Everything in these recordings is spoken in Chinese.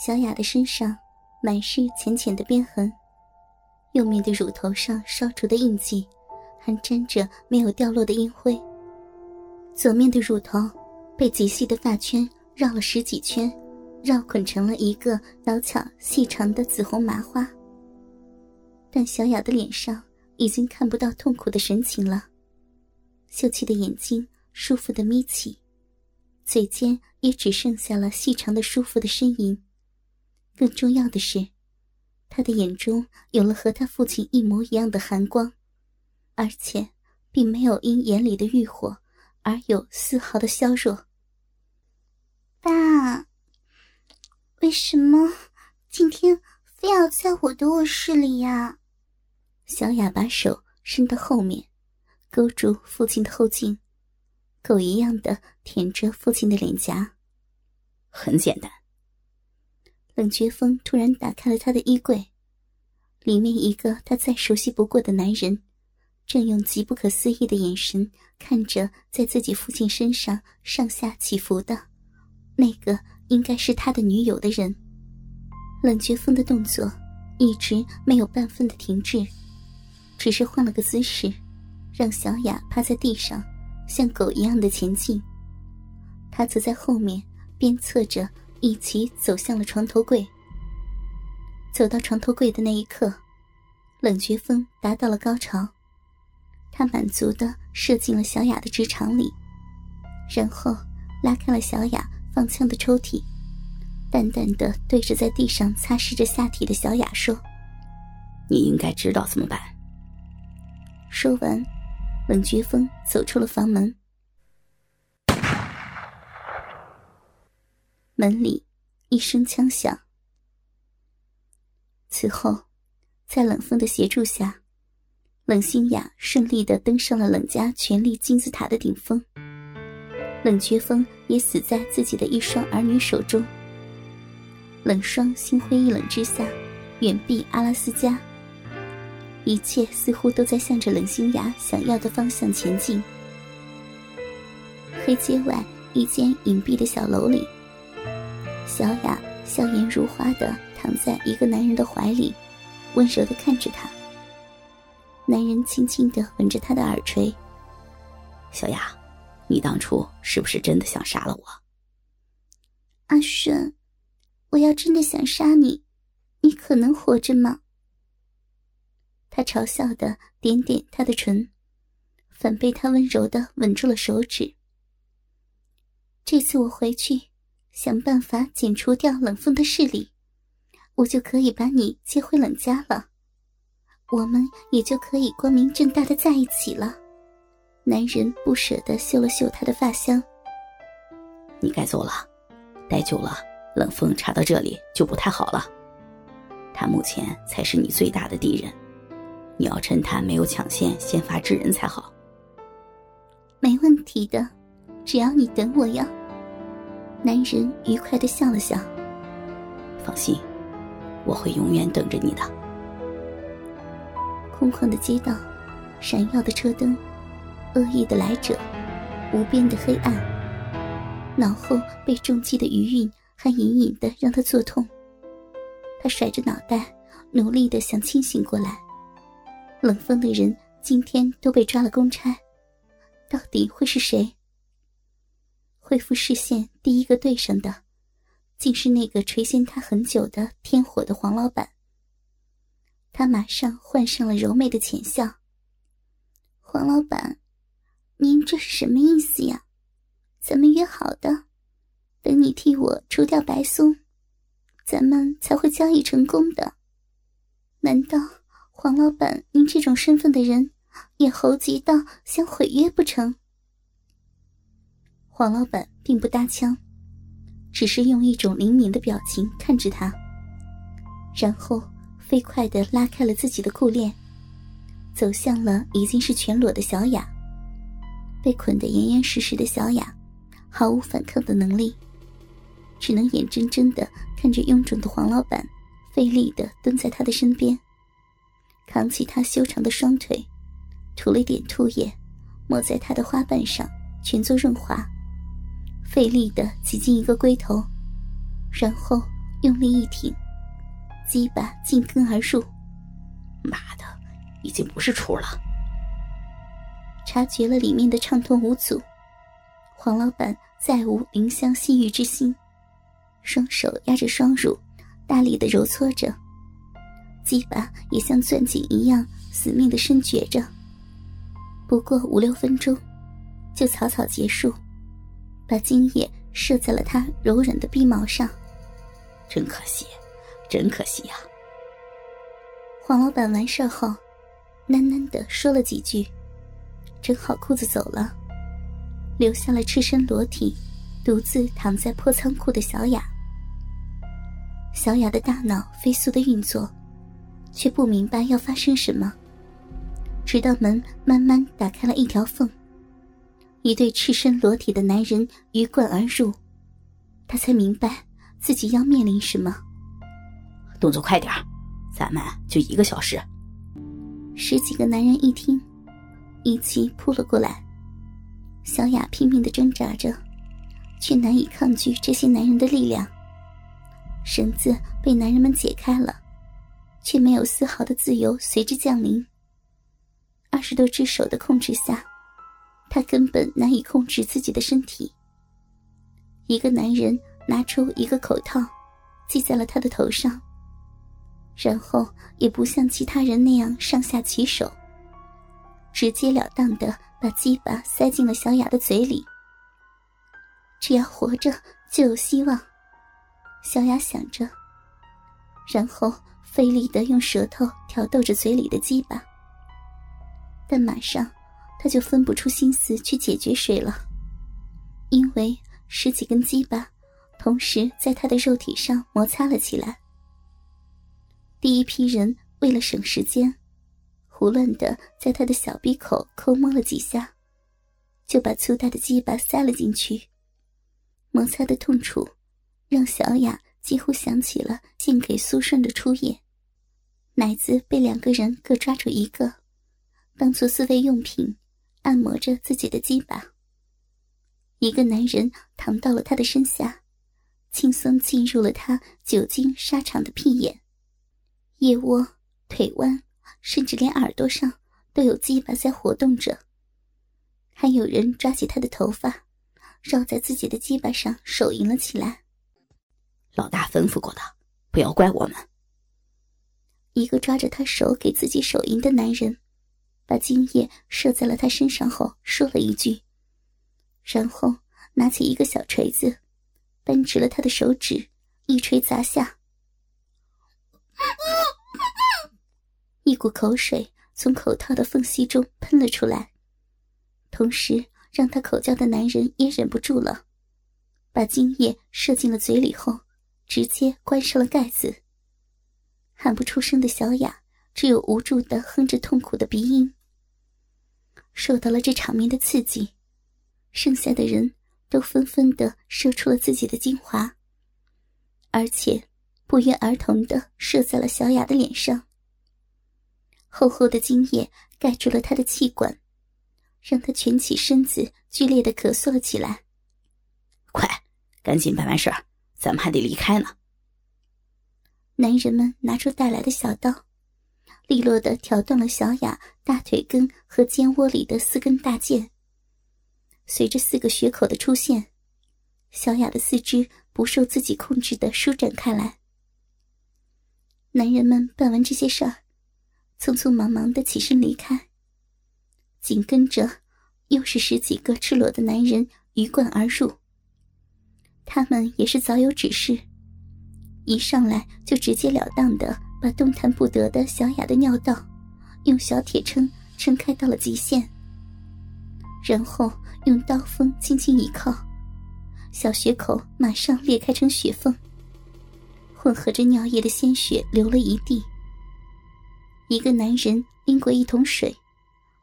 小雅的身上满是浅浅的鞭痕，右面的乳头上烧灼的印记，还沾着没有掉落的烟灰。左面的乳头被极细的发圈绕了十几圈，绕捆成了一个小巧细长的紫红麻花。但小雅的脸上已经看不到痛苦的神情了，秀气的眼睛舒服的眯起，嘴尖也只剩下了细长的舒服的呻吟。更重要的是，他的眼中有了和他父亲一模一样的寒光，而且并没有因眼里的欲火而有丝毫的削弱。爸，为什么今天非要在我的卧室里呀？小雅把手伸到后面，勾住父亲的后颈，狗一样的舔着父亲的脸颊。很简单。冷绝风突然打开了他的衣柜，里面一个他再熟悉不过的男人，正用极不可思议的眼神看着在自己父亲身上上下起伏的，那个应该是他的女友的人。冷绝风的动作一直没有半分的停滞，只是换了个姿势，让小雅趴在地上，像狗一样的前进，他则在后面鞭策着。一起走向了床头柜。走到床头柜的那一刻，冷绝风达到了高潮，他满足的射进了小雅的直肠里，然后拉开了小雅放枪的抽屉，淡淡的对着在地上擦拭着下体的小雅说：“你应该知道怎么办。”说完，冷绝风走出了房门。门里一声枪响。此后，在冷风的协助下，冷心雅顺利的登上了冷家权力金字塔的顶峰。冷绝风也死在自己的一双儿女手中。冷霜心灰意冷之下，远避阿拉斯加。一切似乎都在向着冷心雅想要的方向前进。黑街外一间隐蔽的小楼里。小雅笑颜如花的躺在一个男人的怀里，温柔的看着他。男人轻轻的吻着她的耳垂。小雅，你当初是不是真的想杀了我？阿顺，我要真的想杀你，你可能活着吗？他嘲笑的点点他的唇，反被他温柔的吻住了手指。这次我回去。想办法剪除掉冷风的势力，我就可以把你接回冷家了，我们也就可以光明正大的在一起了。男人不舍得嗅了嗅她的发香。你该走了，待久了，冷风查到这里就不太好了。他目前才是你最大的敌人，你要趁他没有抢先，先发制人才好。没问题的，只要你等我呀。男人愉快的笑了笑。放心，我会永远等着你的。空旷的街道，闪耀的车灯，恶意的来者，无边的黑暗。脑后被重击的余韵还隐隐的让他作痛。他甩着脑袋，努力的想清醒过来。冷风的人今天都被抓了公差，到底会是谁？恢复视线，第一个对上的，竟是那个垂涎他很久的天火的黄老板。他马上换上了柔媚的浅笑：“黄老板，您这是什么意思呀？咱们约好的，等你替我除掉白松，咱们才会交易成功的。难道黄老板您这种身份的人，也猴急到想毁约不成？”黄老板并不搭腔，只是用一种灵敏的表情看着他，然后飞快的拉开了自己的裤链，走向了已经是全裸的小雅。被捆得严严实实的小雅，毫无反抗的能力，只能眼睁睁的看着臃肿的黄老板费力的蹲在他的身边，扛起他修长的双腿，涂了点唾液，抹在他的花瓣上，全做润滑。费力的挤进一个龟头，然后用力一挺，鸡巴进根而入。妈的，已经不是处了。察觉了里面的畅通无阻，黄老板再无怜香惜玉之心，双手压着双乳，大力的揉搓着，鸡巴也像钻井一样死命的深掘着。不过五六分钟，就草草结束，把精液射在了他柔软的臂毛上。真可惜，真可惜呀！黄老板完事后，喃喃的说了几句。整好裤子走了，留下了赤身裸体、独自躺在破仓库的小雅。小雅的大脑飞速的运作，却不明白要发生什么。直到门慢慢打开了一条缝，一对赤身裸体的男人鱼贯而入，他才明白自己要面临什么。动作快点咱们就一个小时。十几个男人一听。一起扑了过来，小雅拼命的挣扎着，却难以抗拒这些男人的力量。绳子被男人们解开了，却没有丝毫的自由随之降临。二十多只手的控制下，他根本难以控制自己的身体。一个男人拿出一个口套，系在了她的头上，然后也不像其他人那样上下其手。直截了当的把鸡巴塞进了小雅的嘴里。只要活着就有希望，小雅想着，然后费力的用舌头挑逗着嘴里的鸡巴。但马上，他就分不出心思去解决谁了，因为十几根鸡巴同时在他的肉体上摩擦了起来。第一批人为了省时间。胡乱的在他的小鼻口抠摸了几下，就把粗大的鸡巴塞了进去。摩擦的痛楚，让小雅几乎想起了献给苏顺的初夜。奶子被两个人各抓住一个，当做自慰用品，按摩着自己的鸡巴。一个男人躺到了他的身下，轻松进入了他久经沙场的屁眼、腋窝、腿弯。甚至连耳朵上都有鸡巴在活动着，还有人抓起他的头发，绕在自己的鸡巴上手淫了起来。老大吩咐过的，不要怪我们。一个抓着他手给自己手淫的男人，把精液射在了他身上后，说了一句，然后拿起一个小锤子，扳直了他的手指，一锤砸下。一股口水从口套的缝隙中喷了出来，同时让他口交的男人也忍不住了，把精液射进了嘴里后，直接关上了盖子。喊不出声的小雅只有无助的哼着痛苦的鼻音。受到了这场面的刺激，剩下的人都纷纷的射出了自己的精华，而且不约而同的射在了小雅的脸上。厚厚的精液盖住了她的气管，让她蜷起身子，剧烈的咳嗽了起来。快，赶紧办完事儿，咱们还得离开呢。男人们拿出带来的小刀，利落的挑断了小雅大腿根和肩窝里的四根大剑。随着四个血口的出现，小雅的四肢不受自己控制的舒展开来。男人们办完这些事儿。匆匆忙忙的起身离开，紧跟着又是十几个赤裸的男人鱼贯而入。他们也是早有指示，一上来就直截了当的把动弹不得的小雅的尿道用小铁撑撑开到了极限，然后用刀锋轻轻一靠，小血口马上裂开成血缝，混合着尿液的鲜血流了一地。一个男人拎过一桶水，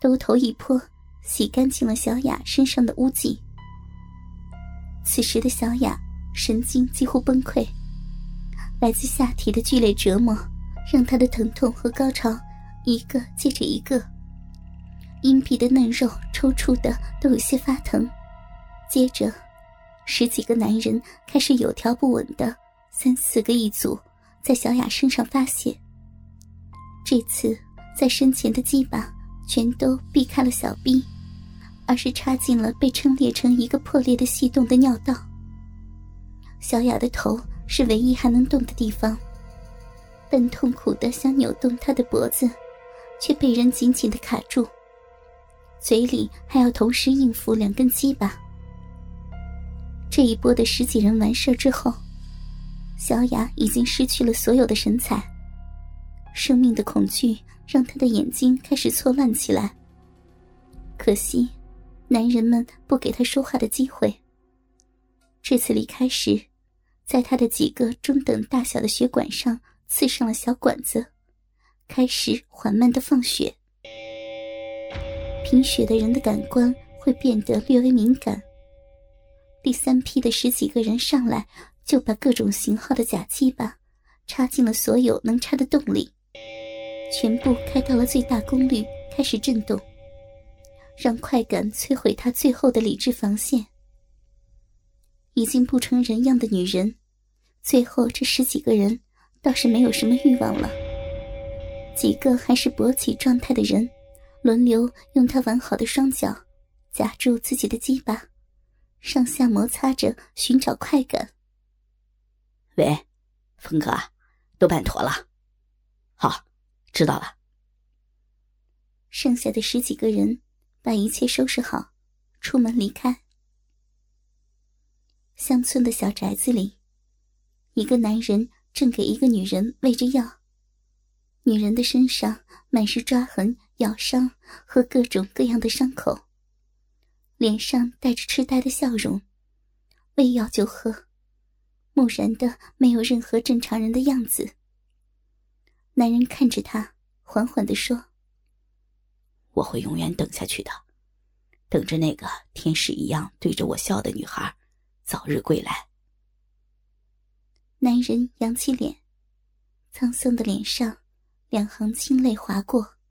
兜头一泼，洗干净了小雅身上的污迹。此时的小雅神经几乎崩溃，来自下体的剧烈折磨让她的疼痛和高潮一个接着一个，阴皮的嫩肉抽搐的都有些发疼。接着，十几个男人开始有条不紊的三四个一组，在小雅身上发泄。这次在身前的鸡巴全都避开了小臂，而是插进了被撑裂成一个破裂的细洞的尿道。小雅的头是唯一还能动的地方，但痛苦的想扭动他的脖子，却被人紧紧的卡住。嘴里还要同时应付两根鸡巴。这一波的十几人完事之后，小雅已经失去了所有的神采。生命的恐惧让她的眼睛开始错乱起来。可惜，男人们不给她说话的机会。这次离开时，在她的几个中等大小的血管上刺上了小管子，开始缓慢的放血。贫血的人的感官会变得略微敏感。第三批的十几个人上来，就把各种型号的假鸡巴插进了所有能插的洞里，全部开到了最大功率，开始震动，让快感摧毁他最后的理智防线。已经不成人样的女人，最后这十几个人倒是没有什么欲望了，几个还是勃起状态的人。轮流用他完好的双脚夹住自己的鸡巴，上下摩擦着寻找快感。喂，峰哥，都办妥了。好，知道了。剩下的十几个人把一切收拾好，出门离开。乡村的小宅子里，一个男人正给一个女人喂着药。女人的身上满是抓痕、咬伤和各种各样的伤口，脸上带着痴呆的笑容，喂药就喝，木然的没有任何正常人的样子。男人看着她，缓缓的说：“我会永远等下去的，等着那个天使一样对着我笑的女孩早日归来。”男人扬起脸，沧桑的脸上。两行清泪划过。